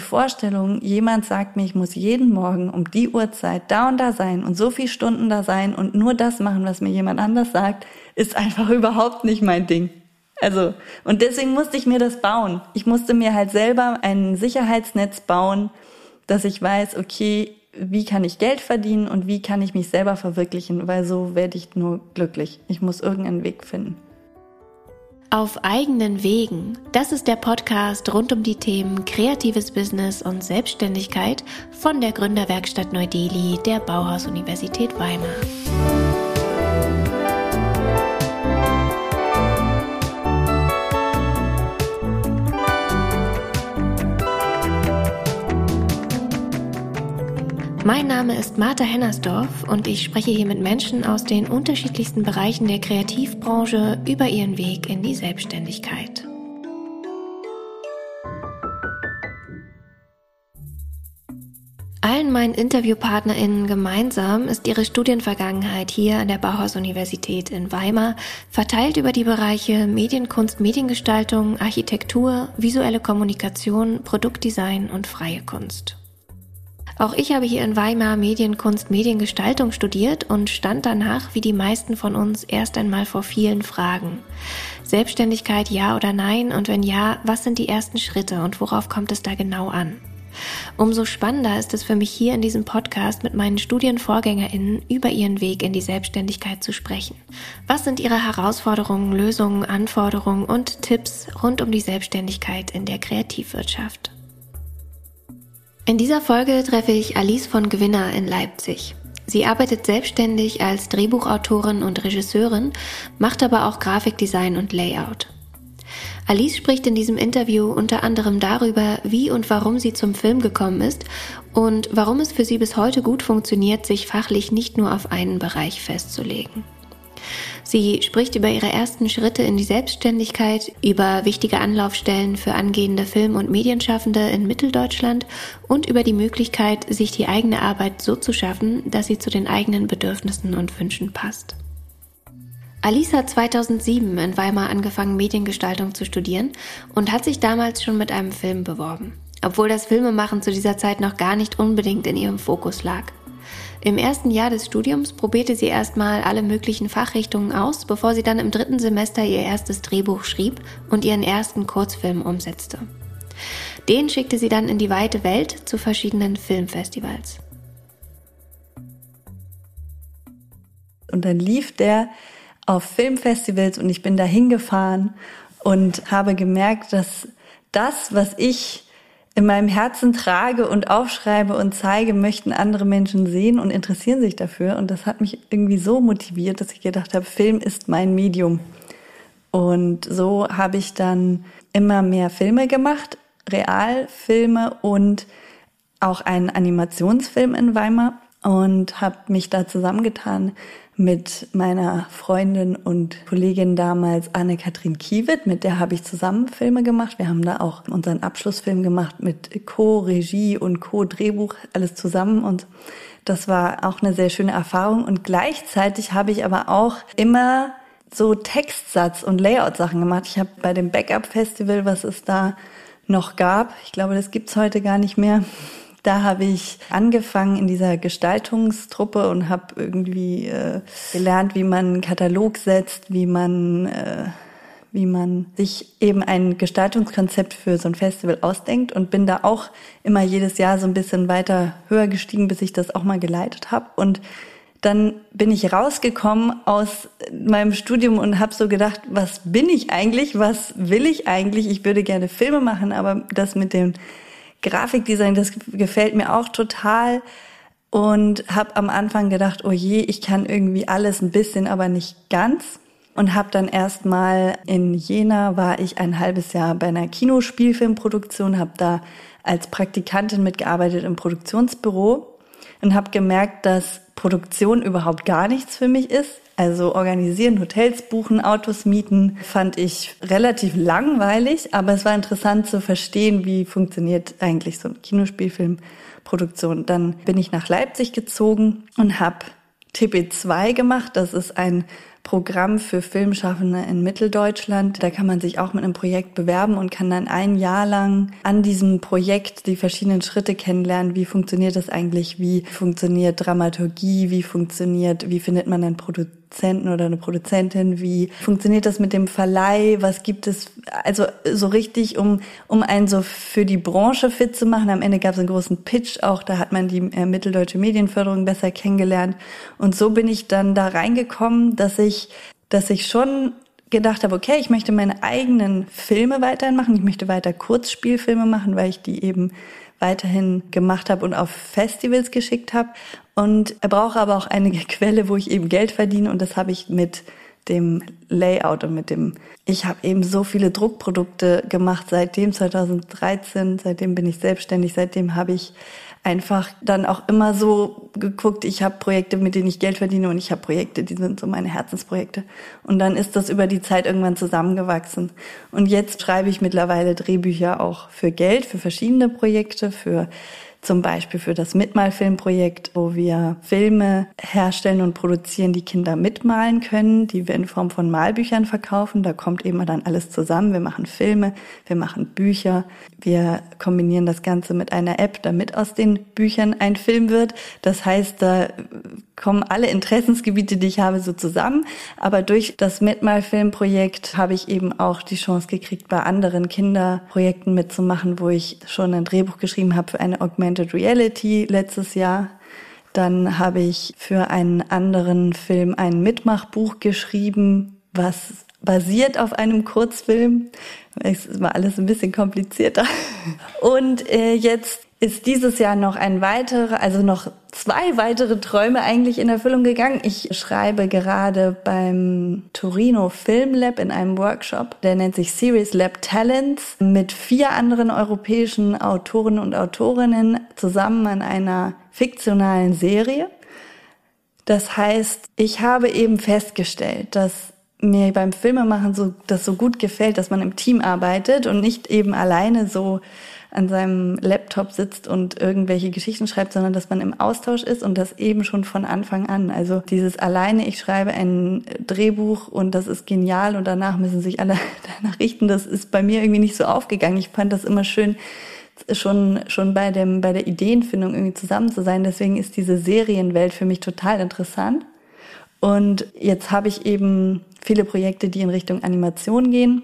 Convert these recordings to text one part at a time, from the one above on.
die Vorstellung, jemand sagt mir, ich muss jeden Morgen um die Uhrzeit da und da sein und so viele Stunden da sein und nur das machen, was mir jemand anders sagt, ist einfach überhaupt nicht mein Ding. Also, und deswegen musste ich mir das bauen. Ich musste mir halt selber ein Sicherheitsnetz bauen, dass ich weiß, okay, wie kann ich Geld verdienen und wie kann ich mich selber verwirklichen, weil so werde ich nur glücklich. Ich muss irgendeinen Weg finden. Auf eigenen Wegen. Das ist der Podcast rund um die Themen kreatives Business und Selbstständigkeit von der Gründerwerkstatt Neu-Delhi der Bauhaus-Universität Weimar. Mein Name ist Martha Hennersdorf und ich spreche hier mit Menschen aus den unterschiedlichsten Bereichen der Kreativbranche über ihren Weg in die Selbstständigkeit. Allen meinen InterviewpartnerInnen gemeinsam ist ihre Studienvergangenheit hier an der Bauhaus-Universität in Weimar verteilt über die Bereiche Medienkunst, Mediengestaltung, Architektur, visuelle Kommunikation, Produktdesign und freie Kunst. Auch ich habe hier in Weimar Medienkunst, Mediengestaltung studiert und stand danach, wie die meisten von uns, erst einmal vor vielen Fragen. Selbstständigkeit ja oder nein? Und wenn ja, was sind die ersten Schritte und worauf kommt es da genau an? Umso spannender ist es für mich hier in diesem Podcast mit meinen Studienvorgängerinnen über ihren Weg in die Selbstständigkeit zu sprechen. Was sind ihre Herausforderungen, Lösungen, Anforderungen und Tipps rund um die Selbstständigkeit in der Kreativwirtschaft? In dieser Folge treffe ich Alice von Gewinner in Leipzig. Sie arbeitet selbstständig als Drehbuchautorin und Regisseurin, macht aber auch Grafikdesign und Layout. Alice spricht in diesem Interview unter anderem darüber, wie und warum sie zum Film gekommen ist und warum es für sie bis heute gut funktioniert, sich fachlich nicht nur auf einen Bereich festzulegen. Sie spricht über ihre ersten Schritte in die Selbstständigkeit, über wichtige Anlaufstellen für angehende Film- und Medienschaffende in Mitteldeutschland und über die Möglichkeit, sich die eigene Arbeit so zu schaffen, dass sie zu den eigenen Bedürfnissen und Wünschen passt. Alice hat 2007 in Weimar angefangen, Mediengestaltung zu studieren und hat sich damals schon mit einem Film beworben, obwohl das Filmemachen zu dieser Zeit noch gar nicht unbedingt in ihrem Fokus lag. Im ersten Jahr des Studiums probierte sie erstmal alle möglichen Fachrichtungen aus, bevor sie dann im dritten Semester ihr erstes Drehbuch schrieb und ihren ersten Kurzfilm umsetzte. Den schickte sie dann in die weite Welt zu verschiedenen Filmfestivals. Und dann lief der auf Filmfestivals und ich bin da hingefahren und habe gemerkt, dass das, was ich in meinem Herzen trage und aufschreibe und zeige, möchten andere Menschen sehen und interessieren sich dafür. Und das hat mich irgendwie so motiviert, dass ich gedacht habe, Film ist mein Medium. Und so habe ich dann immer mehr Filme gemacht, Realfilme und auch einen Animationsfilm in Weimar und habe mich da zusammengetan mit meiner Freundin und Kollegin damals Anne-Kathrin Kiewit, mit der habe ich zusammen Filme gemacht. Wir haben da auch unseren Abschlussfilm gemacht mit Co-Regie und Co-Drehbuch, alles zusammen und das war auch eine sehr schöne Erfahrung und gleichzeitig habe ich aber auch immer so Textsatz und Layout-Sachen gemacht. Ich habe bei dem Backup-Festival, was es da noch gab, ich glaube, das gibt's heute gar nicht mehr, da habe ich angefangen in dieser Gestaltungstruppe und habe irgendwie äh, gelernt, wie man einen Katalog setzt, wie man äh, wie man sich eben ein Gestaltungskonzept für so ein Festival ausdenkt und bin da auch immer jedes Jahr so ein bisschen weiter höher gestiegen, bis ich das auch mal geleitet habe und dann bin ich rausgekommen aus meinem Studium und habe so gedacht, was bin ich eigentlich, was will ich eigentlich? Ich würde gerne Filme machen, aber das mit dem Grafikdesign, das gefällt mir auch total und habe am Anfang gedacht, oh je, ich kann irgendwie alles ein bisschen, aber nicht ganz. Und habe dann erstmal in Jena war ich ein halbes Jahr bei einer Kinospielfilmproduktion, habe da als Praktikantin mitgearbeitet im Produktionsbüro und habe gemerkt, dass Produktion überhaupt gar nichts für mich ist. Also organisieren, Hotels buchen, Autos mieten fand ich relativ langweilig, aber es war interessant zu verstehen, wie funktioniert eigentlich so eine Kinospielfilmproduktion. Dann bin ich nach Leipzig gezogen und habe TP2 gemacht. Das ist ein Programm für Filmschaffende in Mitteldeutschland. Da kann man sich auch mit einem Projekt bewerben und kann dann ein Jahr lang an diesem Projekt die verschiedenen Schritte kennenlernen. Wie funktioniert das eigentlich? Wie funktioniert Dramaturgie? Wie funktioniert, wie findet man einen Produzenten oder eine Produzentin? Wie funktioniert das mit dem Verleih? Was gibt es? Also so richtig, um, um einen so für die Branche fit zu machen. Am Ende gab es einen großen Pitch auch. Da hat man die äh, mitteldeutsche Medienförderung besser kennengelernt. Und so bin ich dann da reingekommen, dass ich, dass ich schon gedacht habe, okay, ich möchte meine eigenen Filme weiterhin machen. Ich möchte weiter Kurzspielfilme machen, weil ich die eben weiterhin gemacht habe und auf Festivals geschickt habe. Und er braucht aber auch eine Quelle, wo ich eben Geld verdiene. Und das habe ich mit dem Layout und mit dem, ich habe eben so viele Druckprodukte gemacht seitdem 2013, seitdem bin ich selbstständig, seitdem habe ich einfach dann auch immer so geguckt, ich habe Projekte, mit denen ich Geld verdiene und ich habe Projekte, die sind so meine Herzensprojekte. Und dann ist das über die Zeit irgendwann zusammengewachsen. Und jetzt schreibe ich mittlerweile Drehbücher auch für Geld, für verschiedene Projekte, für zum Beispiel für das Mitmalfilmprojekt, wo wir Filme herstellen und produzieren, die Kinder mitmalen können, die wir in Form von Malbüchern verkaufen. Da kommt eben dann alles zusammen. Wir machen Filme, wir machen Bücher, wir kombinieren das Ganze mit einer App, damit aus den Büchern ein Film wird. Das heißt, da kommen alle Interessensgebiete, die ich habe, so zusammen. Aber durch das Mitmalfilmprojekt habe ich eben auch die Chance gekriegt, bei anderen Kinderprojekten mitzumachen, wo ich schon ein Drehbuch geschrieben habe für eine Augmented Reality letztes Jahr. Dann habe ich für einen anderen Film ein Mitmachbuch geschrieben, was basiert auf einem Kurzfilm. Es war alles ein bisschen komplizierter. Und äh, jetzt ist dieses Jahr noch ein weiterer, also noch zwei weitere Träume eigentlich in Erfüllung gegangen. Ich schreibe gerade beim Torino Film Lab in einem Workshop, der nennt sich Series Lab Talents, mit vier anderen europäischen Autoren und Autorinnen zusammen an einer fiktionalen Serie. Das heißt, ich habe eben festgestellt, dass mir beim Filmemachen so, das so gut gefällt, dass man im Team arbeitet und nicht eben alleine so an seinem Laptop sitzt und irgendwelche Geschichten schreibt, sondern dass man im Austausch ist und das eben schon von Anfang an. Also dieses alleine, ich schreibe ein Drehbuch und das ist genial und danach müssen sich alle danach richten, das ist bei mir irgendwie nicht so aufgegangen. Ich fand das immer schön, schon, schon bei dem, bei der Ideenfindung irgendwie zusammen zu sein. Deswegen ist diese Serienwelt für mich total interessant. Und jetzt habe ich eben viele Projekte, die in Richtung Animation gehen,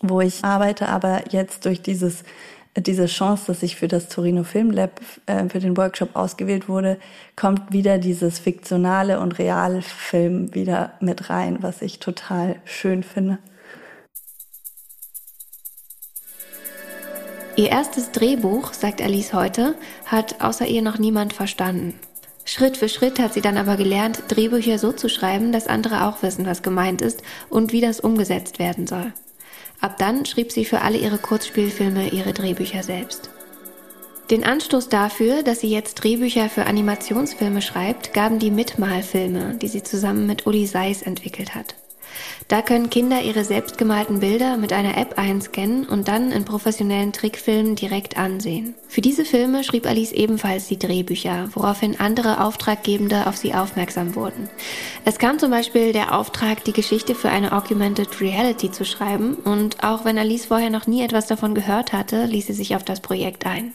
wo ich arbeite, aber jetzt durch dieses diese Chance, dass ich für das Torino Film Lab, äh, für den Workshop ausgewählt wurde, kommt wieder dieses fiktionale und Realfilm wieder mit rein, was ich total schön finde. Ihr erstes Drehbuch, sagt Alice heute, hat außer ihr noch niemand verstanden. Schritt für Schritt hat sie dann aber gelernt, Drehbücher so zu schreiben, dass andere auch wissen, was gemeint ist und wie das umgesetzt werden soll. Ab dann schrieb sie für alle ihre Kurzspielfilme ihre Drehbücher selbst. Den Anstoß dafür, dass sie jetzt Drehbücher für Animationsfilme schreibt, gaben die Mitmalfilme, die sie zusammen mit Uli Seiss entwickelt hat. Da können Kinder ihre selbstgemalten Bilder mit einer App einscannen und dann in professionellen Trickfilmen direkt ansehen. Für diese Filme schrieb Alice ebenfalls die Drehbücher, woraufhin andere Auftraggebende auf sie aufmerksam wurden. Es kam zum Beispiel der Auftrag, die Geschichte für eine Augmented Reality zu schreiben und auch wenn Alice vorher noch nie etwas davon gehört hatte, ließ sie sich auf das Projekt ein.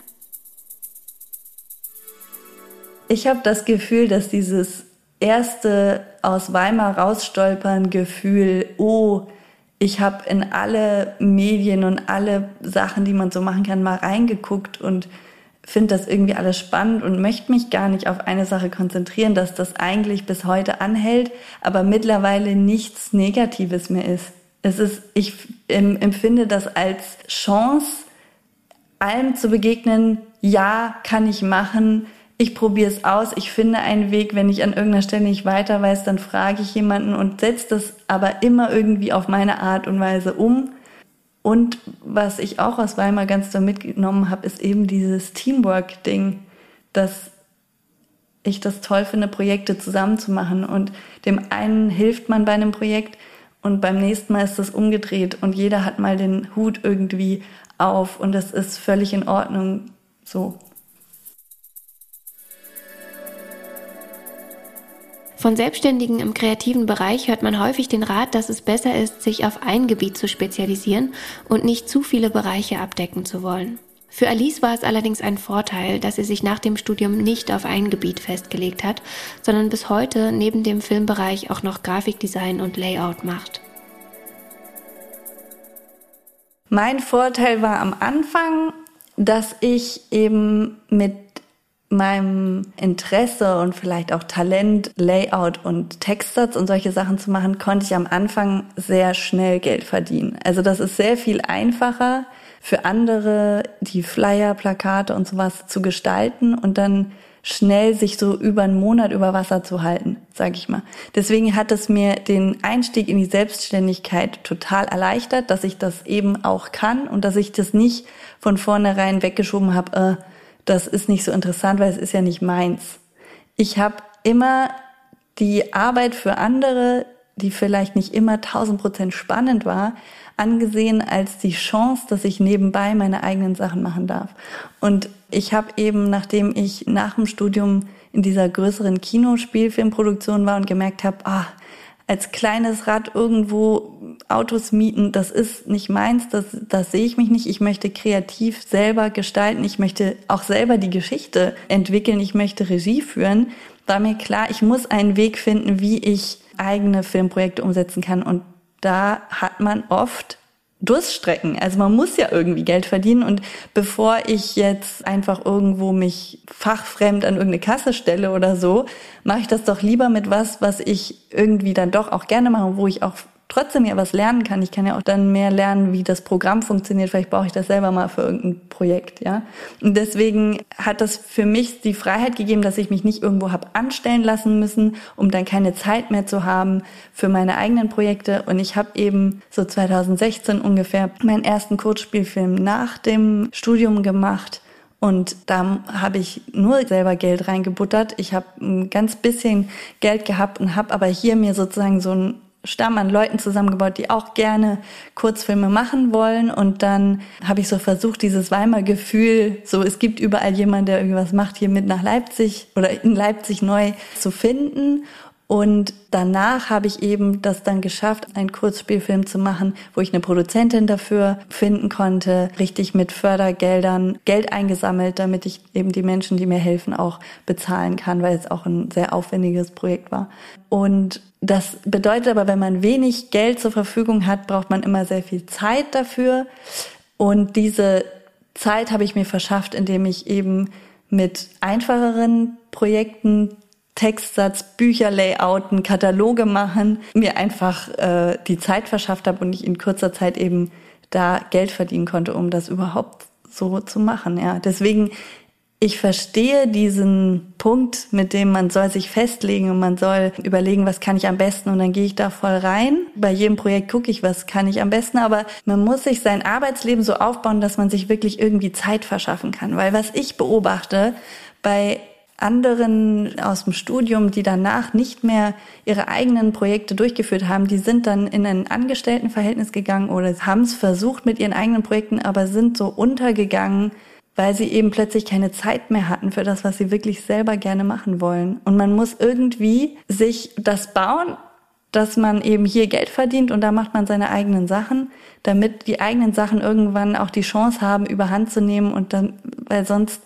Ich habe das Gefühl, dass dieses erste aus Weimar rausstolpern Gefühl, oh, ich habe in alle Medien und alle Sachen, die man so machen kann, mal reingeguckt und finde das irgendwie alles spannend und möchte mich gar nicht auf eine Sache konzentrieren, dass das eigentlich bis heute anhält, aber mittlerweile nichts Negatives mehr ist. Es ist, ich empfinde das als Chance, allem zu begegnen, ja, kann ich machen, ich probiere es aus, ich finde einen Weg, wenn ich an irgendeiner Stelle nicht weiter weiß, dann frage ich jemanden und setze das aber immer irgendwie auf meine Art und Weise um. Und was ich auch aus Weimar ganz doll mitgenommen habe, ist eben dieses Teamwork-Ding, dass ich das toll finde, Projekte zusammenzumachen. Und dem einen hilft man bei einem Projekt und beim nächsten Mal ist das umgedreht und jeder hat mal den Hut irgendwie auf und das ist völlig in Ordnung so. Von Selbstständigen im kreativen Bereich hört man häufig den Rat, dass es besser ist, sich auf ein Gebiet zu spezialisieren und nicht zu viele Bereiche abdecken zu wollen. Für Alice war es allerdings ein Vorteil, dass sie sich nach dem Studium nicht auf ein Gebiet festgelegt hat, sondern bis heute neben dem Filmbereich auch noch Grafikdesign und Layout macht. Mein Vorteil war am Anfang, dass ich eben mit meinem Interesse und vielleicht auch Talent, Layout und Textsatz und solche Sachen zu machen, konnte ich am Anfang sehr schnell Geld verdienen. Also das ist sehr viel einfacher für andere, die Flyer, Plakate und sowas zu gestalten und dann schnell sich so über einen Monat über Wasser zu halten, sage ich mal. Deswegen hat es mir den Einstieg in die Selbstständigkeit total erleichtert, dass ich das eben auch kann und dass ich das nicht von vornherein weggeschoben habe, äh, das ist nicht so interessant, weil es ist ja nicht meins. Ich habe immer die Arbeit für andere, die vielleicht nicht immer tausend Prozent spannend war, angesehen als die Chance, dass ich nebenbei meine eigenen Sachen machen darf. Und ich habe eben, nachdem ich nach dem Studium in dieser größeren Kinospielfilmproduktion war und gemerkt habe, ah, als kleines Rad irgendwo Autos mieten, das ist nicht meins, das, das sehe ich mich nicht. Ich möchte kreativ selber gestalten, ich möchte auch selber die Geschichte entwickeln, ich möchte Regie führen. War mir klar, ich muss einen Weg finden, wie ich eigene Filmprojekte umsetzen kann. Und da hat man oft Durststrecken. Also man muss ja irgendwie Geld verdienen und bevor ich jetzt einfach irgendwo mich fachfremd an irgendeine Kasse stelle oder so, mache ich das doch lieber mit was, was ich irgendwie dann doch auch gerne mache, wo ich auch trotzdem ja was lernen kann. Ich kann ja auch dann mehr lernen, wie das Programm funktioniert. Vielleicht brauche ich das selber mal für irgendein Projekt, ja. Und deswegen hat das für mich die Freiheit gegeben, dass ich mich nicht irgendwo habe anstellen lassen müssen, um dann keine Zeit mehr zu haben für meine eigenen Projekte. Und ich habe eben so 2016 ungefähr meinen ersten Kurzspielfilm nach dem Studium gemacht. Und da habe ich nur selber Geld reingebuttert. Ich habe ein ganz bisschen Geld gehabt und habe aber hier mir sozusagen so ein Stamm an Leuten zusammengebaut, die auch gerne Kurzfilme machen wollen. Und dann habe ich so versucht, dieses Weimar Gefühl, so es gibt überall jemanden, der irgendwas macht, hier mit nach Leipzig oder in Leipzig neu zu finden. Und danach habe ich eben das dann geschafft, einen Kurzspielfilm zu machen, wo ich eine Produzentin dafür finden konnte, richtig mit Fördergeldern Geld eingesammelt, damit ich eben die Menschen, die mir helfen, auch bezahlen kann, weil es auch ein sehr aufwendiges Projekt war. Und das bedeutet aber, wenn man wenig Geld zur Verfügung hat, braucht man immer sehr viel Zeit dafür. Und diese Zeit habe ich mir verschafft, indem ich eben mit einfacheren Projekten Textsatz, Bücher layouten, Kataloge machen, mir einfach äh, die Zeit verschafft habe und ich in kurzer Zeit eben da Geld verdienen konnte, um das überhaupt so zu machen. Ja, deswegen ich verstehe diesen Punkt, mit dem man soll sich festlegen und man soll überlegen, was kann ich am besten und dann gehe ich da voll rein. Bei jedem Projekt gucke ich, was kann ich am besten, aber man muss sich sein Arbeitsleben so aufbauen, dass man sich wirklich irgendwie Zeit verschaffen kann. Weil was ich beobachte bei anderen aus dem Studium, die danach nicht mehr ihre eigenen Projekte durchgeführt haben, die sind dann in ein Angestelltenverhältnis gegangen oder haben es versucht mit ihren eigenen Projekten, aber sind so untergegangen, weil sie eben plötzlich keine Zeit mehr hatten für das, was sie wirklich selber gerne machen wollen. Und man muss irgendwie sich das bauen, dass man eben hier Geld verdient und da macht man seine eigenen Sachen, damit die eigenen Sachen irgendwann auch die Chance haben, überhand zu nehmen und dann, weil sonst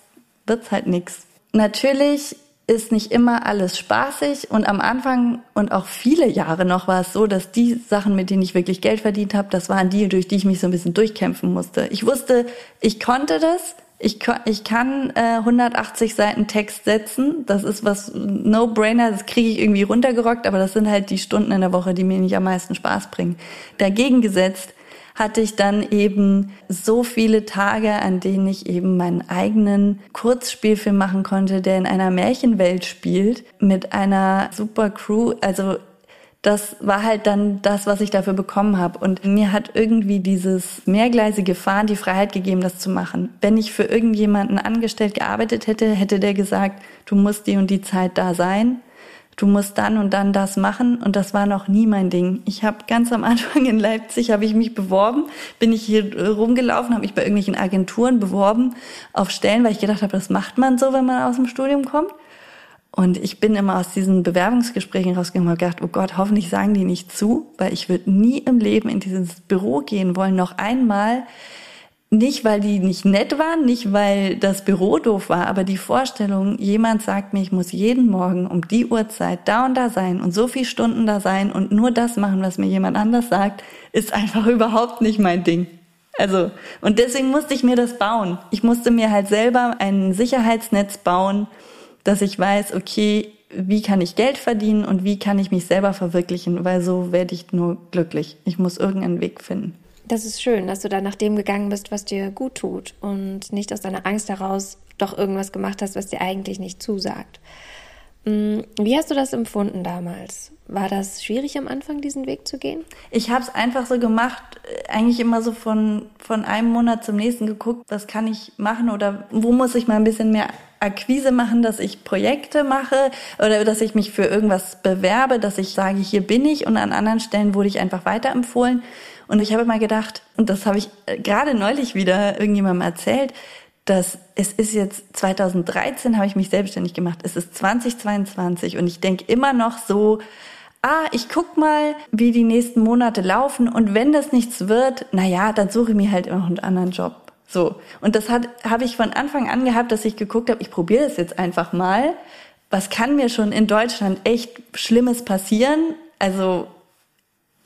wird's halt nichts. Natürlich ist nicht immer alles spaßig und am Anfang und auch viele Jahre noch war es so, dass die Sachen, mit denen ich wirklich Geld verdient habe, das waren die, durch die ich mich so ein bisschen durchkämpfen musste. Ich wusste, ich konnte das, ich, ich kann äh, 180 Seiten Text setzen, das ist was No-Brainer, das kriege ich irgendwie runtergerockt, aber das sind halt die Stunden in der Woche, die mir nicht am meisten Spaß bringen. Dagegen gesetzt hatte ich dann eben so viele Tage, an denen ich eben meinen eigenen Kurzspielfilm machen konnte, der in einer Märchenwelt spielt, mit einer super Crew. Also das war halt dann das, was ich dafür bekommen habe. Und mir hat irgendwie dieses mehrgleisige Fahren die Freiheit gegeben, das zu machen. Wenn ich für irgendjemanden angestellt gearbeitet hätte, hätte der gesagt, du musst die und die Zeit da sein du musst dann und dann das machen und das war noch nie mein Ding. Ich habe ganz am Anfang in Leipzig habe ich mich beworben, bin ich hier rumgelaufen, habe mich bei irgendwelchen Agenturen beworben auf Stellen, weil ich gedacht habe, das macht man so, wenn man aus dem Studium kommt. Und ich bin immer aus diesen Bewerbungsgesprächen rausgegangen und gedacht, oh Gott, hoffentlich sagen die nicht zu, weil ich würde nie im Leben in dieses Büro gehen wollen, noch einmal. Nicht, weil die nicht nett waren, nicht, weil das Büro doof war, aber die Vorstellung, jemand sagt mir, ich muss jeden Morgen um die Uhrzeit da und da sein und so viele Stunden da sein und nur das machen, was mir jemand anders sagt, ist einfach überhaupt nicht mein Ding. Also, und deswegen musste ich mir das bauen. Ich musste mir halt selber ein Sicherheitsnetz bauen, dass ich weiß, okay, wie kann ich Geld verdienen und wie kann ich mich selber verwirklichen, weil so werde ich nur glücklich. Ich muss irgendeinen Weg finden. Das ist schön, dass du da nach dem gegangen bist, was dir gut tut und nicht aus deiner Angst heraus doch irgendwas gemacht hast, was dir eigentlich nicht zusagt. Mm, wie hast du das empfunden damals? War das schwierig am Anfang, diesen Weg zu gehen? Ich habe es einfach so gemacht, äh, eigentlich immer so von, von einem Monat zum nächsten geguckt, was kann ich machen oder wo muss ich mal ein bisschen mehr Akquise machen, dass ich Projekte mache oder dass ich mich für irgendwas bewerbe, dass ich sage, hier bin ich und an anderen Stellen wurde ich einfach weiterempfohlen. Und ich habe mal gedacht, und das habe ich äh, gerade neulich wieder irgendjemandem erzählt, dass es ist jetzt 2013 habe ich mich selbstständig gemacht. Es ist 2022 und ich denke immer noch so, ah, ich guck mal, wie die nächsten Monate laufen und wenn das nichts wird, na ja, dann suche ich mir halt immer einen anderen Job. So. Und das hat habe ich von Anfang an gehabt, dass ich geguckt habe, ich probiere das jetzt einfach mal. Was kann mir schon in Deutschland echt Schlimmes passieren? Also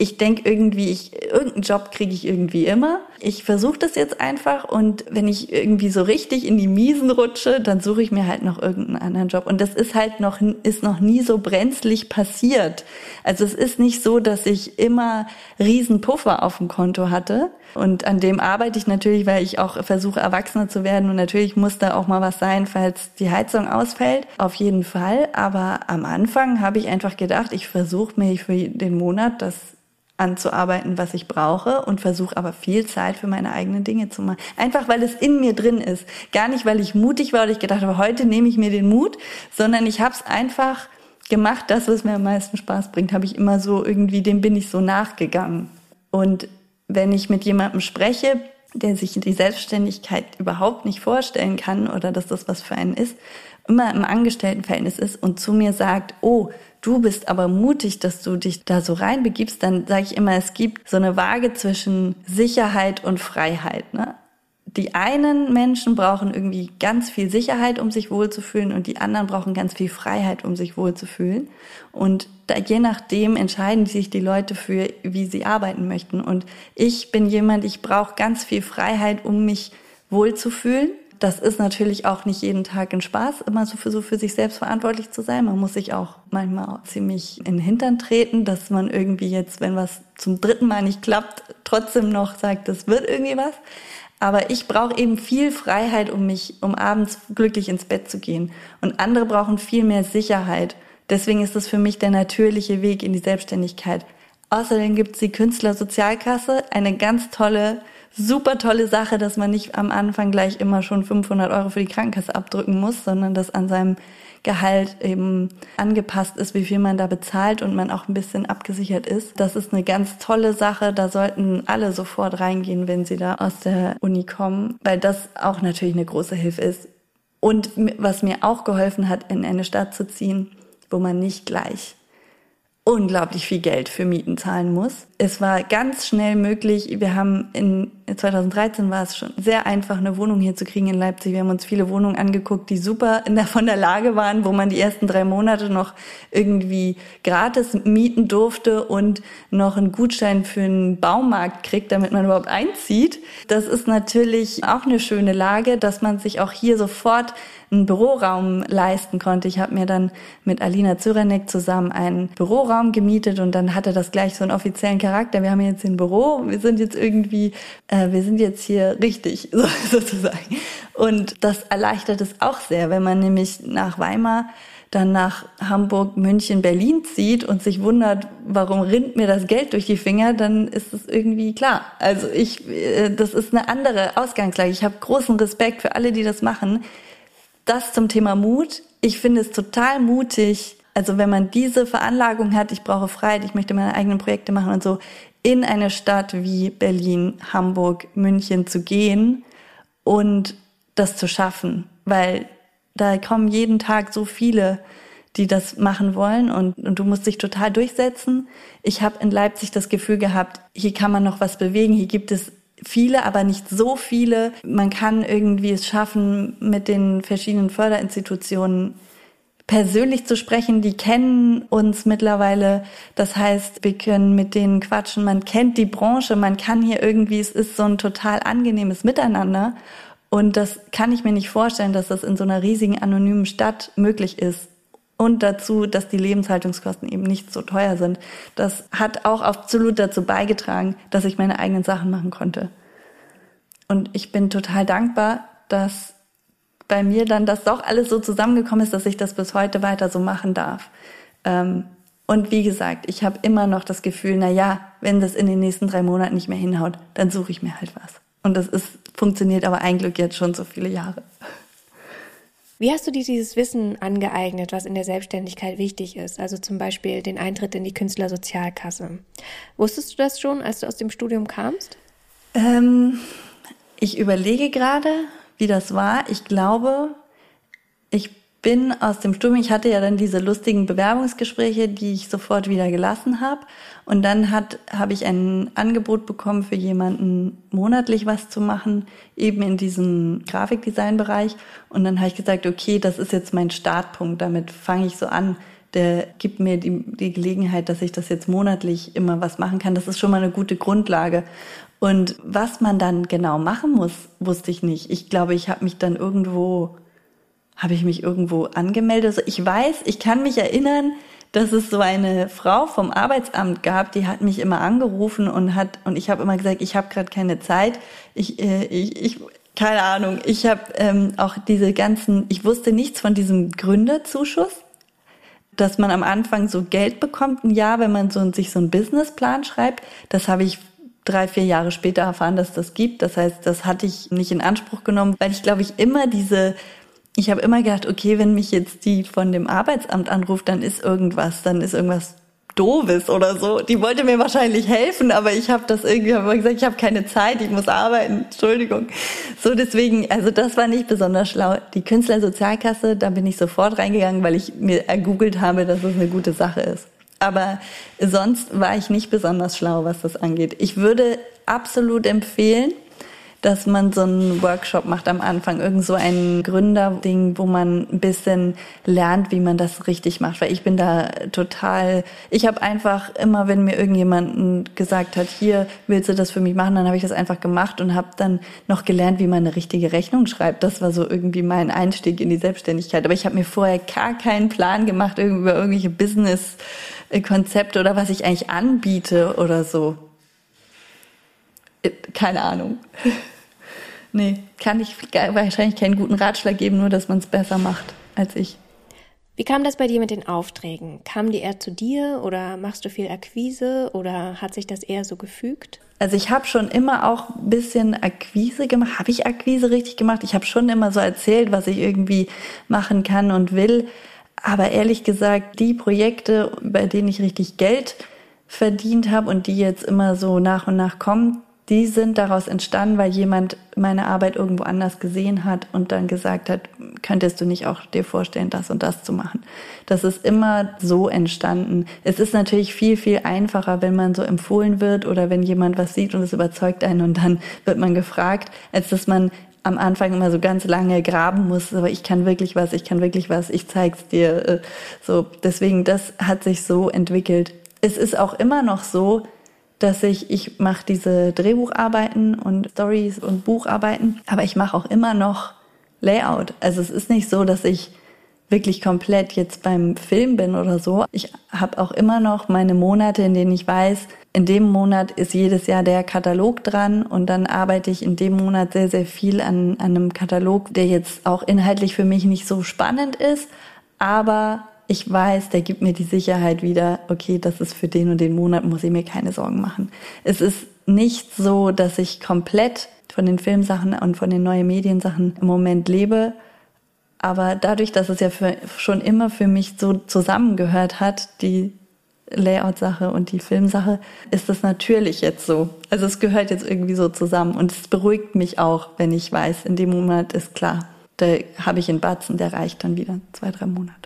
ich denke irgendwie, ich, irgendeinen Job kriege ich irgendwie immer. Ich versuche das jetzt einfach und wenn ich irgendwie so richtig in die Miesen rutsche, dann suche ich mir halt noch irgendeinen anderen Job. Und das ist halt noch, ist noch nie so brenzlig passiert. Also es ist nicht so, dass ich immer riesen Puffer auf dem Konto hatte. Und an dem arbeite ich natürlich, weil ich auch versuche, erwachsener zu werden. Und natürlich muss da auch mal was sein, falls die Heizung ausfällt. Auf jeden Fall. Aber am Anfang habe ich einfach gedacht, ich versuche mir für den Monat das anzuarbeiten, was ich brauche und versuche aber viel Zeit für meine eigenen Dinge zu machen. Einfach weil es in mir drin ist. Gar nicht, weil ich mutig war oder ich gedacht habe, heute nehme ich mir den Mut, sondern ich habe es einfach gemacht, das, was mir am meisten Spaß bringt, habe ich immer so irgendwie, dem bin ich so nachgegangen. Und wenn ich mit jemandem spreche, der sich die Selbstständigkeit überhaupt nicht vorstellen kann oder dass das was für einen ist, immer im Angestelltenverhältnis ist und zu mir sagt, oh, du bist aber mutig, dass du dich da so reinbegibst, dann sage ich immer, es gibt so eine Waage zwischen Sicherheit und Freiheit. Ne? Die einen Menschen brauchen irgendwie ganz viel Sicherheit, um sich wohlzufühlen, und die anderen brauchen ganz viel Freiheit, um sich wohlzufühlen. Und da, je nachdem entscheiden sich die Leute für, wie sie arbeiten möchten. Und ich bin jemand, ich brauche ganz viel Freiheit, um mich wohlzufühlen. Das ist natürlich auch nicht jeden Tag ein Spaß, immer so für, so für sich selbst verantwortlich zu sein. Man muss sich auch manchmal ziemlich in den Hintern treten, dass man irgendwie jetzt, wenn was zum dritten Mal nicht klappt, trotzdem noch sagt, das wird irgendwie was. Aber ich brauche eben viel Freiheit, um mich, um abends glücklich ins Bett zu gehen. Und andere brauchen viel mehr Sicherheit. Deswegen ist es für mich der natürliche Weg in die Selbstständigkeit. Außerdem gibt es die Künstlersozialkasse, eine ganz tolle super tolle Sache, dass man nicht am Anfang gleich immer schon 500 Euro für die Krankenkasse abdrücken muss, sondern dass an seinem Gehalt eben angepasst ist, wie viel man da bezahlt und man auch ein bisschen abgesichert ist. Das ist eine ganz tolle Sache. Da sollten alle sofort reingehen, wenn sie da aus der Uni kommen, weil das auch natürlich eine große Hilfe ist. Und was mir auch geholfen hat, in eine Stadt zu ziehen, wo man nicht gleich unglaublich viel Geld für Mieten zahlen muss. Es war ganz schnell möglich. Wir haben in 2013 war es schon sehr einfach, eine Wohnung hier zu kriegen in Leipzig. Wir haben uns viele Wohnungen angeguckt, die super in der, von der Lage waren, wo man die ersten drei Monate noch irgendwie gratis mieten durfte und noch einen Gutschein für einen Baumarkt kriegt, damit man überhaupt einzieht. Das ist natürlich auch eine schöne Lage, dass man sich auch hier sofort einen Büroraum leisten konnte. Ich habe mir dann mit Alina Zyranek zusammen einen Büroraum gemietet und dann hatte das gleich so einen offiziellen Charakter. Wir haben jetzt ein Büro, wir sind jetzt irgendwie, äh, wir sind jetzt hier richtig sozusagen. Und das erleichtert es auch sehr, wenn man nämlich nach Weimar dann nach Hamburg, München, Berlin zieht und sich wundert, warum rinnt mir das Geld durch die Finger, dann ist es irgendwie klar. Also ich, äh, das ist eine andere Ausgangslage. Ich habe großen Respekt für alle, die das machen das zum Thema Mut. Ich finde es total mutig, also wenn man diese Veranlagung hat, ich brauche Freiheit, ich möchte meine eigenen Projekte machen und so, in eine Stadt wie Berlin, Hamburg, München zu gehen und das zu schaffen, weil da kommen jeden Tag so viele, die das machen wollen und, und du musst dich total durchsetzen. Ich habe in Leipzig das Gefühl gehabt, hier kann man noch was bewegen, hier gibt es viele, aber nicht so viele. Man kann irgendwie es schaffen, mit den verschiedenen Förderinstitutionen persönlich zu sprechen. Die kennen uns mittlerweile. Das heißt, wir können mit denen quatschen. Man kennt die Branche. Man kann hier irgendwie, es ist so ein total angenehmes Miteinander. Und das kann ich mir nicht vorstellen, dass das in so einer riesigen anonymen Stadt möglich ist. Und dazu, dass die Lebenshaltungskosten eben nicht so teuer sind. Das hat auch absolut dazu beigetragen, dass ich meine eigenen Sachen machen konnte. Und ich bin total dankbar, dass bei mir dann das doch alles so zusammengekommen ist, dass ich das bis heute weiter so machen darf. Ähm, und wie gesagt, ich habe immer noch das Gefühl, na ja, wenn das in den nächsten drei Monaten nicht mehr hinhaut, dann suche ich mir halt was. Und das ist, funktioniert aber ein Glück jetzt schon so viele Jahre. Wie hast du dir dieses Wissen angeeignet, was in der Selbstständigkeit wichtig ist? Also zum Beispiel den Eintritt in die Künstlersozialkasse. Wusstest du das schon, als du aus dem Studium kamst? Ähm, ich überlege gerade, wie das war. Ich glaube, ich bin aus dem Studium, ich hatte ja dann diese lustigen Bewerbungsgespräche, die ich sofort wieder gelassen habe. Und dann hat habe ich ein Angebot bekommen, für jemanden monatlich was zu machen, eben in diesem Grafikdesign-Bereich. Und dann habe ich gesagt, okay, das ist jetzt mein Startpunkt, damit fange ich so an. Der gibt mir die, die Gelegenheit, dass ich das jetzt monatlich immer was machen kann. Das ist schon mal eine gute Grundlage. Und was man dann genau machen muss, wusste ich nicht. Ich glaube, ich habe mich dann irgendwo habe ich mich irgendwo angemeldet. Also ich weiß, ich kann mich erinnern, dass es so eine Frau vom Arbeitsamt gab, die hat mich immer angerufen und hat und ich habe immer gesagt, ich habe gerade keine Zeit. Ich, äh, ich, ich keine Ahnung. Ich habe ähm, auch diese ganzen, ich wusste nichts von diesem Gründerzuschuss, dass man am Anfang so Geld bekommt, ein Jahr, wenn man so sich so einen Businessplan schreibt. Das habe ich drei, vier Jahre später erfahren, dass das gibt. Das heißt, das hatte ich nicht in Anspruch genommen, weil ich glaube ich immer diese ich habe immer gedacht, okay, wenn mich jetzt die von dem Arbeitsamt anruft, dann ist irgendwas, dann ist irgendwas doofes oder so. Die wollte mir wahrscheinlich helfen, aber ich habe das irgendwie hab gesagt, ich habe keine Zeit, ich muss arbeiten. Entschuldigung. So deswegen, also das war nicht besonders schlau. Die Künstlersozialkasse, da bin ich sofort reingegangen, weil ich mir ergoogelt habe, dass es eine gute Sache ist. Aber sonst war ich nicht besonders schlau, was das angeht. Ich würde absolut empfehlen, dass man so einen Workshop macht am Anfang, irgend so ein Gründerding, wo man ein bisschen lernt, wie man das richtig macht. Weil ich bin da total, ich habe einfach immer, wenn mir irgendjemand gesagt hat, hier willst du das für mich machen, dann habe ich das einfach gemacht und habe dann noch gelernt, wie man eine richtige Rechnung schreibt. Das war so irgendwie mein Einstieg in die Selbstständigkeit. Aber ich habe mir vorher gar keinen Plan gemacht über irgendwelche Business-Konzepte oder was ich eigentlich anbiete oder so. Äh, keine Ahnung. nee, kann ich wahrscheinlich keinen guten Ratschlag geben, nur dass man es besser macht als ich. Wie kam das bei dir mit den Aufträgen? Kamen die eher zu dir oder machst du viel Akquise oder hat sich das eher so gefügt? Also ich habe schon immer auch ein bisschen Akquise gemacht. Habe ich Akquise richtig gemacht? Ich habe schon immer so erzählt, was ich irgendwie machen kann und will. Aber ehrlich gesagt, die Projekte, bei denen ich richtig Geld verdient habe und die jetzt immer so nach und nach kommen, die sind daraus entstanden, weil jemand meine Arbeit irgendwo anders gesehen hat und dann gesagt hat, könntest du nicht auch dir vorstellen, das und das zu machen. Das ist immer so entstanden. Es ist natürlich viel, viel einfacher, wenn man so empfohlen wird oder wenn jemand was sieht und es überzeugt einen und dann wird man gefragt, als dass man am Anfang immer so ganz lange graben muss, aber ich kann wirklich was, ich kann wirklich was, ich zeig's dir. Äh, so, deswegen, das hat sich so entwickelt. Es ist auch immer noch so, dass ich, ich mache diese Drehbucharbeiten und Stories und Bucharbeiten, aber ich mache auch immer noch Layout. Also es ist nicht so, dass ich wirklich komplett jetzt beim Film bin oder so. Ich habe auch immer noch meine Monate, in denen ich weiß, in dem Monat ist jedes Jahr der Katalog dran und dann arbeite ich in dem Monat sehr, sehr viel an, an einem Katalog, der jetzt auch inhaltlich für mich nicht so spannend ist, aber ich weiß, der gibt mir die Sicherheit wieder, okay, das ist für den und den Monat, muss ich mir keine Sorgen machen. Es ist nicht so, dass ich komplett von den Filmsachen und von den neuen Mediensachen im Moment lebe. Aber dadurch, dass es ja für, schon immer für mich so zusammengehört hat, die Layout-Sache und die Filmsache, ist das natürlich jetzt so. Also es gehört jetzt irgendwie so zusammen. Und es beruhigt mich auch, wenn ich weiß, in dem Monat ist klar, da habe ich einen Batzen, der reicht dann wieder zwei, drei Monate.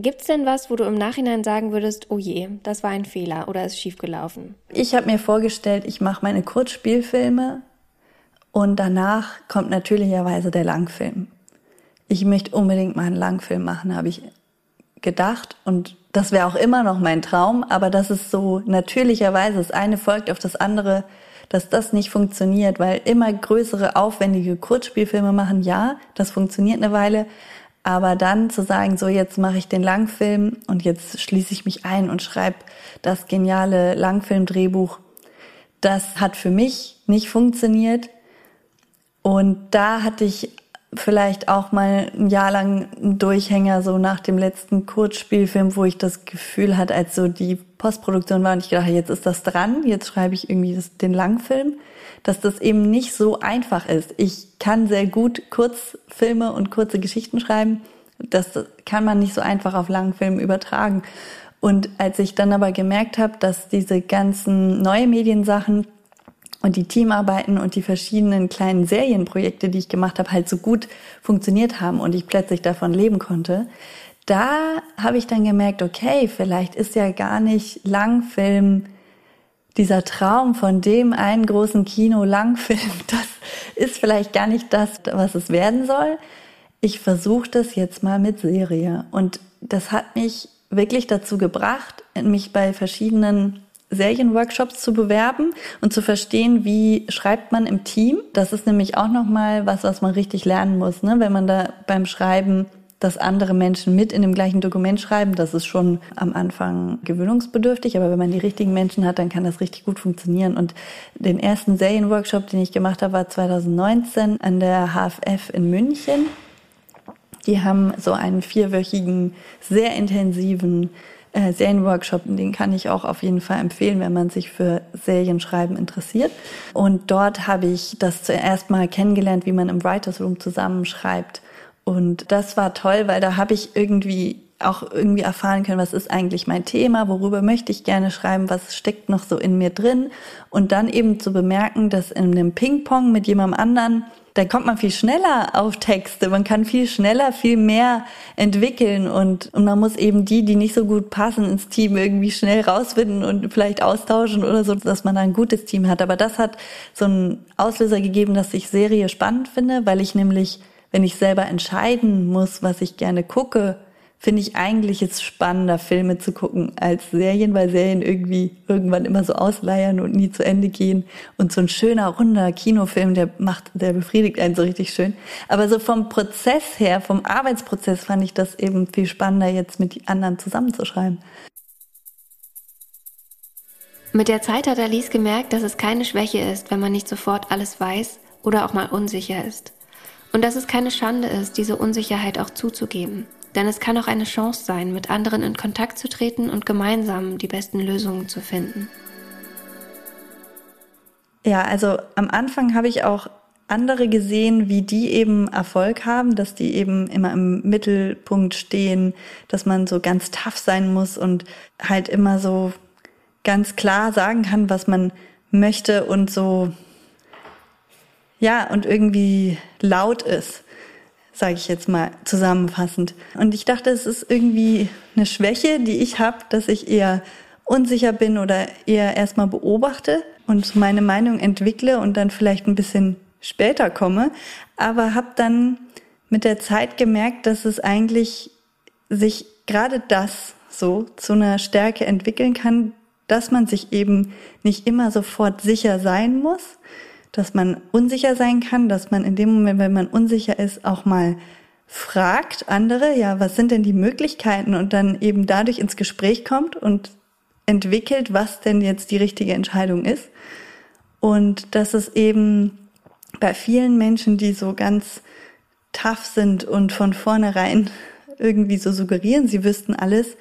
Gibt's denn was, wo du im Nachhinein sagen würdest, oh je, das war ein Fehler oder ist schiefgelaufen? Ich habe mir vorgestellt, ich mache meine Kurzspielfilme und danach kommt natürlicherweise der Langfilm. Ich möchte unbedingt mal einen Langfilm machen, habe ich gedacht und das wäre auch immer noch mein Traum, aber das ist so natürlicherweise, das eine folgt auf das andere, dass das nicht funktioniert, weil immer größere, aufwendige Kurzspielfilme machen, ja, das funktioniert eine Weile, aber dann zu sagen, so jetzt mache ich den Langfilm und jetzt schließe ich mich ein und schreibe das geniale Langfilmdrehbuch, das hat für mich nicht funktioniert. Und da hatte ich vielleicht auch mal ein Jahr lang einen Durchhänger, so nach dem letzten Kurzspielfilm, wo ich das Gefühl hatte, als so die Postproduktion war und ich dachte, jetzt ist das dran, jetzt schreibe ich irgendwie das, den Langfilm, dass das eben nicht so einfach ist. Ich kann sehr gut Kurzfilme und kurze Geschichten schreiben. Das kann man nicht so einfach auf Langfilm übertragen. Und als ich dann aber gemerkt habe, dass diese ganzen neue Mediensachen und die Teamarbeiten und die verschiedenen kleinen Serienprojekte, die ich gemacht habe, halt so gut funktioniert haben und ich plötzlich davon leben konnte, da habe ich dann gemerkt, okay, vielleicht ist ja gar nicht Langfilm dieser Traum von dem einen großen Kino-Langfilm, das ist vielleicht gar nicht das, was es werden soll. Ich versuche das jetzt mal mit Serie und das hat mich wirklich dazu gebracht, mich bei verschiedenen Serienworkshops zu bewerben und zu verstehen, wie schreibt man im Team. Das ist nämlich auch nochmal was, was man richtig lernen muss, ne? wenn man da beim Schreiben dass andere Menschen mit in dem gleichen Dokument schreiben, das ist schon am Anfang gewöhnungsbedürftig, aber wenn man die richtigen Menschen hat, dann kann das richtig gut funktionieren. Und den ersten Serienworkshop, den ich gemacht habe, war 2019 an der HFF in München. Die haben so einen vierwöchigen, sehr intensiven äh, Serienworkshop, den kann ich auch auf jeden Fall empfehlen, wenn man sich für Serienschreiben interessiert. Und dort habe ich das zuerst mal kennengelernt, wie man im Writers Room zusammenschreibt. Und das war toll, weil da habe ich irgendwie auch irgendwie erfahren können, was ist eigentlich mein Thema, worüber möchte ich gerne schreiben, was steckt noch so in mir drin. Und dann eben zu bemerken, dass in einem Ping-Pong mit jemandem anderen da kommt man viel schneller auf Texte, man kann viel schneller, viel mehr entwickeln und, und man muss eben die, die nicht so gut passen ins Team irgendwie schnell rausfinden und vielleicht austauschen oder so, dass man da ein gutes Team hat. Aber das hat so einen Auslöser gegeben, dass ich Serie spannend finde, weil ich nämlich, wenn ich selber entscheiden muss, was ich gerne gucke, finde ich eigentlich jetzt spannender, Filme zu gucken als Serien, weil Serien irgendwie irgendwann immer so ausleiern und nie zu Ende gehen. Und so ein schöner, runder Kinofilm, der macht, der befriedigt einen so richtig schön. Aber so vom Prozess her, vom Arbeitsprozess fand ich das eben viel spannender, jetzt mit anderen zusammenzuschreiben. Mit der Zeit hat Alice gemerkt, dass es keine Schwäche ist, wenn man nicht sofort alles weiß oder auch mal unsicher ist. Und dass es keine Schande ist, diese Unsicherheit auch zuzugeben. Denn es kann auch eine Chance sein, mit anderen in Kontakt zu treten und gemeinsam die besten Lösungen zu finden. Ja, also am Anfang habe ich auch andere gesehen, wie die eben Erfolg haben, dass die eben immer im Mittelpunkt stehen, dass man so ganz tough sein muss und halt immer so ganz klar sagen kann, was man möchte und so, ja, und irgendwie laut ist sage ich jetzt mal zusammenfassend. Und ich dachte, es ist irgendwie eine Schwäche, die ich habe, dass ich eher unsicher bin oder eher erstmal beobachte und meine Meinung entwickle und dann vielleicht ein bisschen später komme, aber habe dann mit der Zeit gemerkt, dass es eigentlich sich gerade das so zu einer Stärke entwickeln kann, dass man sich eben nicht immer sofort sicher sein muss, dass man unsicher sein kann, dass man in dem Moment, wenn man unsicher ist, auch mal fragt andere, ja, was sind denn die Möglichkeiten und dann eben dadurch ins Gespräch kommt und entwickelt, was denn jetzt die richtige Entscheidung ist. Und dass es eben bei vielen Menschen, die so ganz tough sind und von vornherein irgendwie so suggerieren, sie wüssten alles,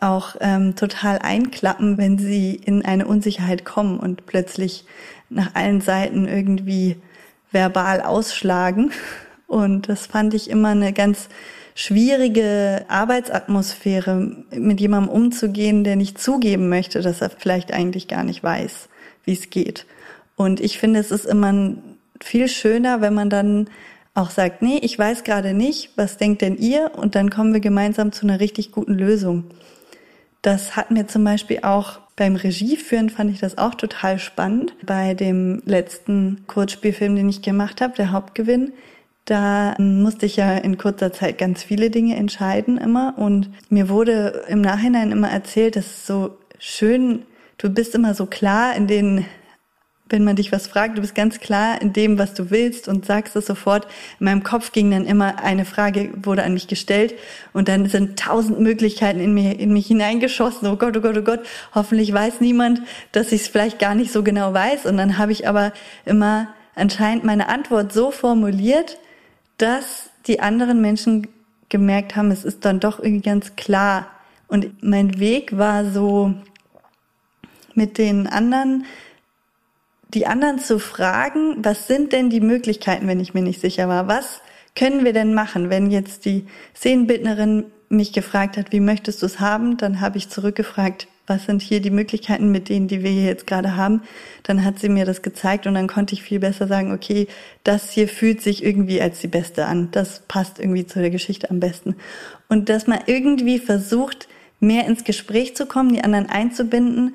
auch ähm, total einklappen, wenn sie in eine Unsicherheit kommen und plötzlich nach allen Seiten irgendwie verbal ausschlagen. Und das fand ich immer eine ganz schwierige Arbeitsatmosphäre, mit jemandem umzugehen, der nicht zugeben möchte, dass er vielleicht eigentlich gar nicht weiß, wie es geht. Und ich finde, es ist immer viel schöner, wenn man dann auch sagt, nee, ich weiß gerade nicht, was denkt denn ihr? Und dann kommen wir gemeinsam zu einer richtig guten Lösung. Das hat mir zum Beispiel auch beim Regieführen fand ich das auch total spannend. Bei dem letzten Kurzspielfilm, den ich gemacht habe, der Hauptgewinn, da musste ich ja in kurzer Zeit ganz viele Dinge entscheiden immer. Und mir wurde im Nachhinein immer erzählt, dass es so schön, du bist immer so klar in den wenn man dich was fragt, du bist ganz klar in dem, was du willst und sagst es sofort. In meinem Kopf ging dann immer eine Frage, wurde an mich gestellt und dann sind tausend Möglichkeiten in, mir, in mich hineingeschossen. Oh Gott, oh Gott, oh Gott, hoffentlich weiß niemand, dass ich es vielleicht gar nicht so genau weiß. Und dann habe ich aber immer anscheinend meine Antwort so formuliert, dass die anderen Menschen gemerkt haben, es ist dann doch irgendwie ganz klar. Und mein Weg war so mit den anderen die anderen zu fragen, was sind denn die Möglichkeiten, wenn ich mir nicht sicher war? Was können wir denn machen? Wenn jetzt die Szenenbildnerin mich gefragt hat, wie möchtest du es haben, dann habe ich zurückgefragt, was sind hier die Möglichkeiten mit denen, die wir hier jetzt gerade haben? Dann hat sie mir das gezeigt und dann konnte ich viel besser sagen, okay, das hier fühlt sich irgendwie als die beste an. Das passt irgendwie zu der Geschichte am besten. Und dass man irgendwie versucht, mehr ins Gespräch zu kommen, die anderen einzubinden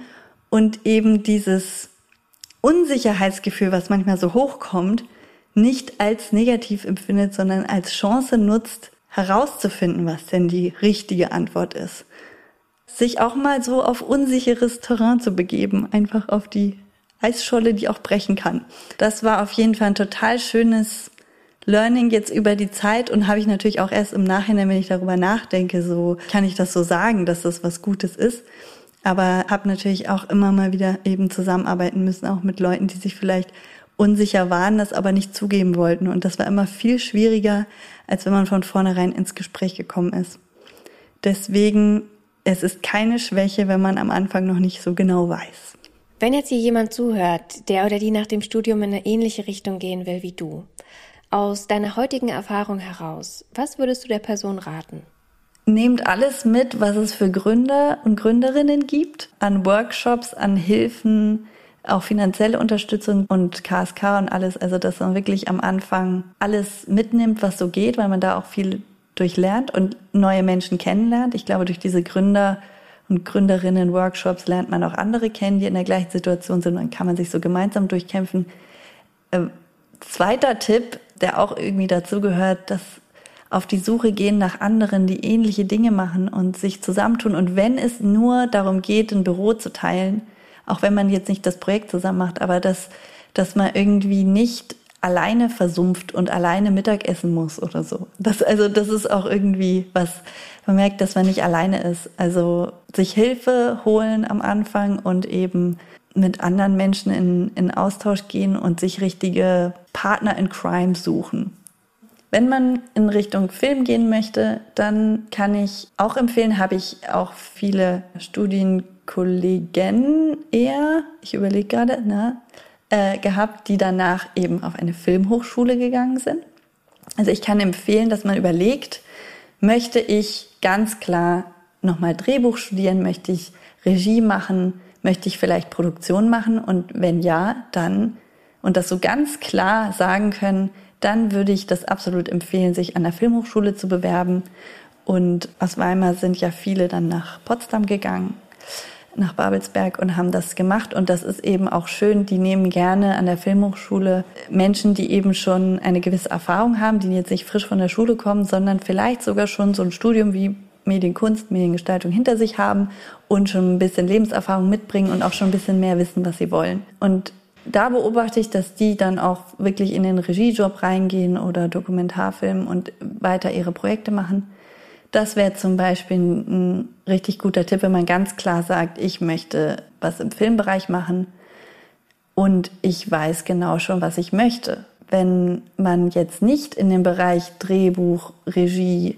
und eben dieses Unsicherheitsgefühl, was manchmal so hochkommt, nicht als negativ empfindet, sondern als Chance nutzt, herauszufinden, was denn die richtige Antwort ist. Sich auch mal so auf unsicheres Terrain zu begeben, einfach auf die Eisscholle, die auch brechen kann. Das war auf jeden Fall ein total schönes Learning jetzt über die Zeit und habe ich natürlich auch erst im Nachhinein, wenn ich darüber nachdenke, so kann ich das so sagen, dass das was Gutes ist aber habe natürlich auch immer mal wieder eben zusammenarbeiten müssen, auch mit Leuten, die sich vielleicht unsicher waren, das aber nicht zugeben wollten. Und das war immer viel schwieriger, als wenn man von vornherein ins Gespräch gekommen ist. Deswegen, es ist keine Schwäche, wenn man am Anfang noch nicht so genau weiß. Wenn jetzt hier jemand zuhört, der oder die nach dem Studium in eine ähnliche Richtung gehen will wie du, aus deiner heutigen Erfahrung heraus, was würdest du der Person raten? Nehmt alles mit, was es für Gründer und Gründerinnen gibt, an Workshops, an Hilfen, auch finanzielle Unterstützung und KSK und alles. Also, dass man wirklich am Anfang alles mitnimmt, was so geht, weil man da auch viel durchlernt und neue Menschen kennenlernt. Ich glaube, durch diese Gründer und Gründerinnen Workshops lernt man auch andere kennen, die in der gleichen Situation sind. Dann kann man sich so gemeinsam durchkämpfen. Äh, zweiter Tipp, der auch irgendwie dazu gehört, dass auf die Suche gehen nach anderen, die ähnliche Dinge machen und sich zusammentun. Und wenn es nur darum geht, ein Büro zu teilen, auch wenn man jetzt nicht das Projekt zusammen macht, aber dass, dass man irgendwie nicht alleine versumpft und alleine Mittagessen muss oder so. Das, also, das ist auch irgendwie was, man merkt, dass man nicht alleine ist. Also, sich Hilfe holen am Anfang und eben mit anderen Menschen in, in Austausch gehen und sich richtige Partner in Crime suchen. Wenn man in Richtung Film gehen möchte, dann kann ich auch empfehlen, habe ich auch viele Studienkollegen eher, ich überlege gerade, na, äh, gehabt, die danach eben auf eine Filmhochschule gegangen sind. Also ich kann empfehlen, dass man überlegt, möchte ich ganz klar nochmal Drehbuch studieren, möchte ich Regie machen, möchte ich vielleicht Produktion machen und wenn ja, dann und das so ganz klar sagen können, dann würde ich das absolut empfehlen, sich an der Filmhochschule zu bewerben. Und aus Weimar sind ja viele dann nach Potsdam gegangen, nach Babelsberg und haben das gemacht. Und das ist eben auch schön. Die nehmen gerne an der Filmhochschule Menschen, die eben schon eine gewisse Erfahrung haben, die jetzt nicht frisch von der Schule kommen, sondern vielleicht sogar schon so ein Studium wie Medienkunst, Mediengestaltung hinter sich haben und schon ein bisschen Lebenserfahrung mitbringen und auch schon ein bisschen mehr wissen, was sie wollen. Und da beobachte ich, dass die dann auch wirklich in den Regiejob reingehen oder Dokumentarfilm und weiter ihre Projekte machen. Das wäre zum Beispiel ein richtig guter Tipp, wenn man ganz klar sagt, ich möchte was im Filmbereich machen und ich weiß genau schon, was ich möchte. Wenn man jetzt nicht in den Bereich Drehbuch, Regie,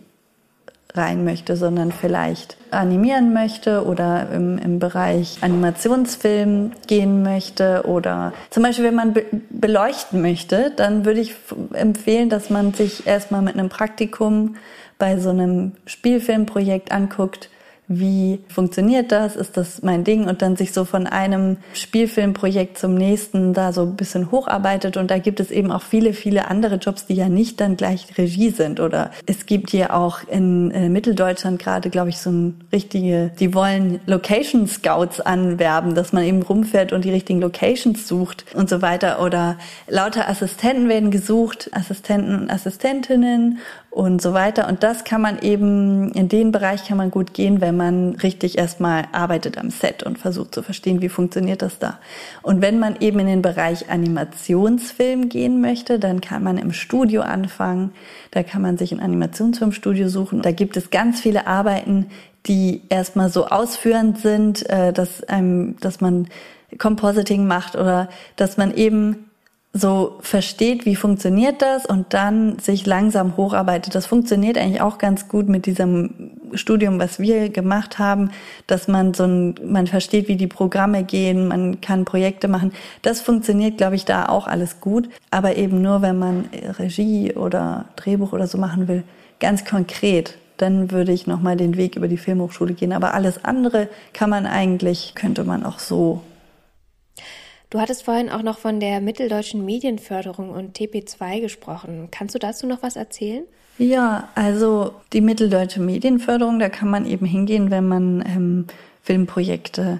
rein möchte, sondern vielleicht animieren möchte oder im, im Bereich Animationsfilm gehen möchte oder zum Beispiel, wenn man be beleuchten möchte, dann würde ich empfehlen, dass man sich erstmal mit einem Praktikum bei so einem Spielfilmprojekt anguckt, wie funktioniert das, ist das mein Ding? Und dann sich so von einem Spielfilmprojekt zum nächsten da so ein bisschen hocharbeitet. Und da gibt es eben auch viele, viele andere Jobs, die ja nicht dann gleich Regie sind. Oder es gibt hier auch in äh, Mitteldeutschland gerade, glaube ich, so ein richtige, die wollen Location Scouts anwerben, dass man eben rumfährt und die richtigen Locations sucht und so weiter. Oder lauter Assistenten werden gesucht, Assistenten und Assistentinnen und so weiter. Und das kann man eben, in den Bereich kann man gut gehen, wenn man richtig erstmal arbeitet am Set und versucht zu verstehen, wie funktioniert das da. Und wenn man eben in den Bereich Animationsfilm gehen möchte, dann kann man im Studio anfangen. Da kann man sich ein Animationsfilmstudio suchen. Da gibt es ganz viele Arbeiten, die erstmal so ausführend sind, äh, dass, einem, dass man Compositing macht oder dass man eben so versteht, wie funktioniert das und dann sich langsam hocharbeitet. Das funktioniert eigentlich auch ganz gut mit diesem Studium, was wir gemacht haben, dass man so ein, man versteht, wie die Programme gehen, man kann Projekte machen. Das funktioniert, glaube ich, da auch alles gut. Aber eben nur, wenn man Regie oder Drehbuch oder so machen will, ganz konkret. Dann würde ich nochmal den Weg über die Filmhochschule gehen. Aber alles andere kann man eigentlich, könnte man auch so Du hattest vorhin auch noch von der mitteldeutschen Medienförderung und TP2 gesprochen. Kannst du dazu noch was erzählen? Ja, also die mitteldeutsche Medienförderung, da kann man eben hingehen, wenn man ähm, Filmprojekte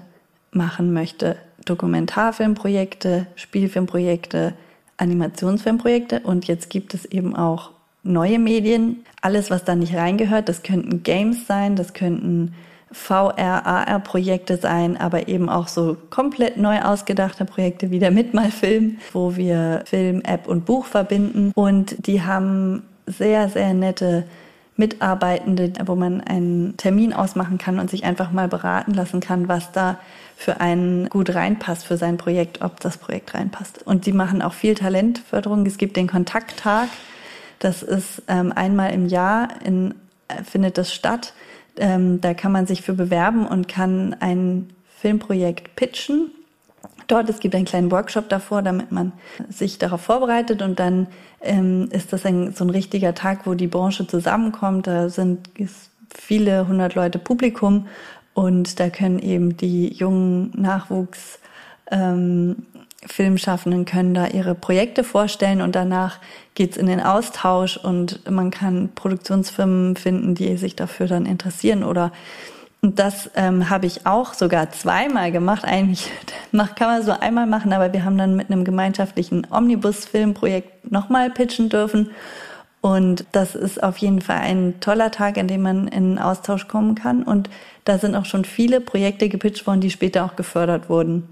machen möchte. Dokumentarfilmprojekte, Spielfilmprojekte, Animationsfilmprojekte und jetzt gibt es eben auch neue Medien. Alles, was da nicht reingehört, das könnten Games sein, das könnten VR, AR-Projekte sein, aber eben auch so komplett neu ausgedachte Projekte wie der Mitmalfilm, wo wir Film, App und Buch verbinden. Und die haben sehr, sehr nette Mitarbeitende, wo man einen Termin ausmachen kann und sich einfach mal beraten lassen kann, was da für einen gut reinpasst für sein Projekt, ob das Projekt reinpasst. Und die machen auch viel Talentförderung. Es gibt den Kontakttag. Das ist ähm, einmal im Jahr in, äh, findet das statt ähm, da kann man sich für bewerben und kann ein Filmprojekt pitchen. Dort, es gibt einen kleinen Workshop davor, damit man sich darauf vorbereitet und dann ähm, ist das ein, so ein richtiger Tag, wo die Branche zusammenkommt. Da sind viele hundert Leute Publikum und da können eben die jungen Nachwuchs ähm, Filmschaffenden können da ihre Projekte vorstellen und danach geht's in den Austausch und man kann Produktionsfirmen finden, die sich dafür dann interessieren oder und das ähm, habe ich auch sogar zweimal gemacht. Eigentlich kann man so einmal machen, aber wir haben dann mit einem gemeinschaftlichen Omnibus-Filmprojekt nochmal pitchen dürfen. Und das ist auf jeden Fall ein toller Tag, an dem man in Austausch kommen kann. Und da sind auch schon viele Projekte gepitcht worden, die später auch gefördert wurden.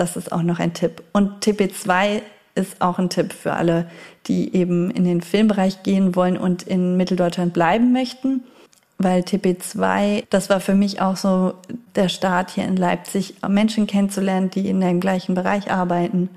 Das ist auch noch ein Tipp. Und TP2 ist auch ein Tipp für alle, die eben in den Filmbereich gehen wollen und in Mitteldeutschland bleiben möchten. Weil TP2, das war für mich auch so der Start hier in Leipzig, Menschen kennenzulernen, die in dem gleichen Bereich arbeiten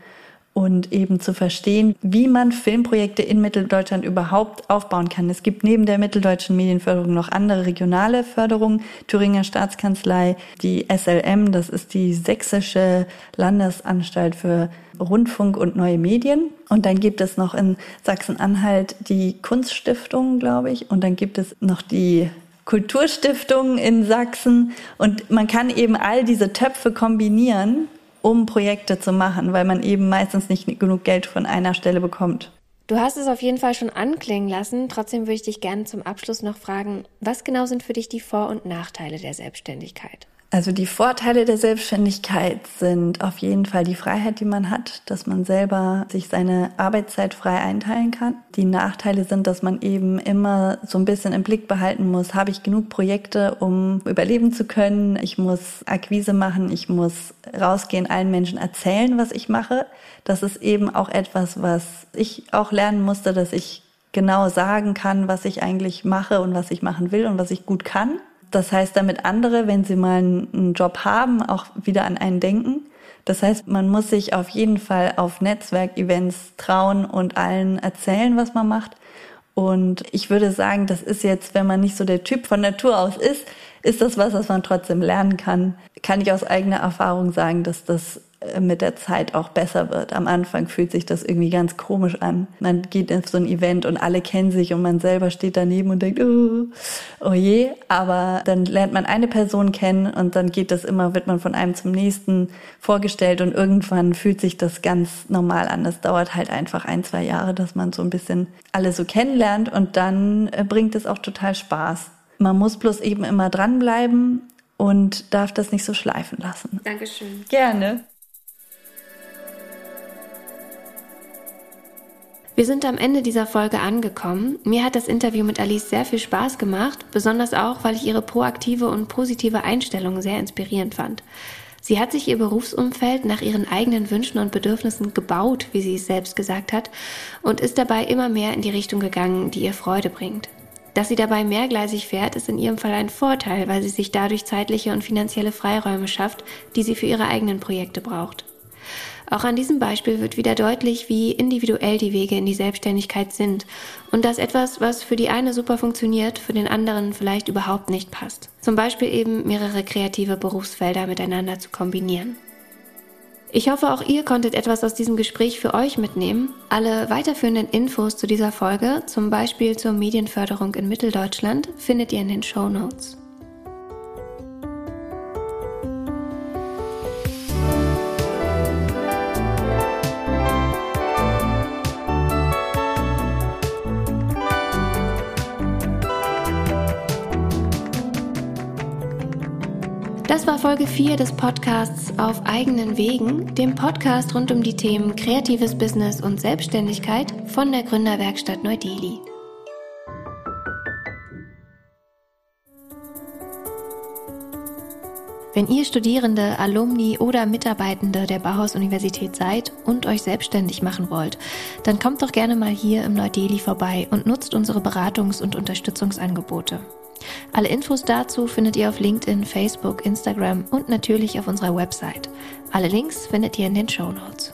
und eben zu verstehen, wie man Filmprojekte in Mitteldeutschland überhaupt aufbauen kann. Es gibt neben der mitteldeutschen Medienförderung noch andere regionale Förderungen. Thüringer Staatskanzlei, die SLM, das ist die sächsische Landesanstalt für Rundfunk und neue Medien. Und dann gibt es noch in Sachsen-Anhalt die Kunststiftung, glaube ich. Und dann gibt es noch die Kulturstiftung in Sachsen. Und man kann eben all diese Töpfe kombinieren um Projekte zu machen, weil man eben meistens nicht genug Geld von einer Stelle bekommt. Du hast es auf jeden Fall schon anklingen lassen. Trotzdem würde ich dich gerne zum Abschluss noch fragen, was genau sind für dich die Vor- und Nachteile der Selbstständigkeit? Also die Vorteile der Selbstständigkeit sind auf jeden Fall die Freiheit, die man hat, dass man selber sich seine Arbeitszeit frei einteilen kann. Die Nachteile sind, dass man eben immer so ein bisschen im Blick behalten muss, habe ich genug Projekte, um überleben zu können. Ich muss Akquise machen, ich muss rausgehen, allen Menschen erzählen, was ich mache. Das ist eben auch etwas, was ich auch lernen musste, dass ich genau sagen kann, was ich eigentlich mache und was ich machen will und was ich gut kann das heißt, damit andere, wenn sie mal einen Job haben, auch wieder an einen denken. Das heißt, man muss sich auf jeden Fall auf Netzwerkevents trauen und allen erzählen, was man macht. Und ich würde sagen, das ist jetzt, wenn man nicht so der Typ von Natur aus ist, ist das was, was man trotzdem lernen kann. Kann ich aus eigener Erfahrung sagen, dass das mit der Zeit auch besser wird. Am Anfang fühlt sich das irgendwie ganz komisch an. Man geht auf so ein Event und alle kennen sich und man selber steht daneben und denkt, oh, oh je. Aber dann lernt man eine Person kennen und dann geht das immer, wird man von einem zum nächsten vorgestellt und irgendwann fühlt sich das ganz normal an. Das dauert halt einfach ein, zwei Jahre, dass man so ein bisschen alle so kennenlernt und dann äh, bringt es auch total Spaß. Man muss bloß eben immer dranbleiben und darf das nicht so schleifen lassen. Dankeschön. Gerne. Wir sind am Ende dieser Folge angekommen. Mir hat das Interview mit Alice sehr viel Spaß gemacht, besonders auch, weil ich ihre proaktive und positive Einstellung sehr inspirierend fand. Sie hat sich ihr Berufsumfeld nach ihren eigenen Wünschen und Bedürfnissen gebaut, wie sie es selbst gesagt hat, und ist dabei immer mehr in die Richtung gegangen, die ihr Freude bringt. Dass sie dabei mehrgleisig fährt, ist in ihrem Fall ein Vorteil, weil sie sich dadurch zeitliche und finanzielle Freiräume schafft, die sie für ihre eigenen Projekte braucht. Auch an diesem Beispiel wird wieder deutlich, wie individuell die Wege in die Selbstständigkeit sind und dass etwas, was für die eine super funktioniert, für den anderen vielleicht überhaupt nicht passt. Zum Beispiel eben mehrere kreative Berufsfelder miteinander zu kombinieren. Ich hoffe, auch ihr konntet etwas aus diesem Gespräch für euch mitnehmen. Alle weiterführenden Infos zu dieser Folge, zum Beispiel zur Medienförderung in Mitteldeutschland, findet ihr in den Show Notes. Das war Folge 4 des Podcasts Auf eigenen Wegen, dem Podcast rund um die Themen kreatives Business und Selbstständigkeit von der Gründerwerkstatt Neu-Delhi. Wenn ihr Studierende, Alumni oder Mitarbeitende der Bauhaus-Universität seid und euch selbstständig machen wollt, dann kommt doch gerne mal hier im Neu-Delhi vorbei und nutzt unsere Beratungs- und Unterstützungsangebote. Alle Infos dazu findet ihr auf LinkedIn, Facebook, Instagram und natürlich auf unserer Website. Alle Links findet ihr in den Show Notes.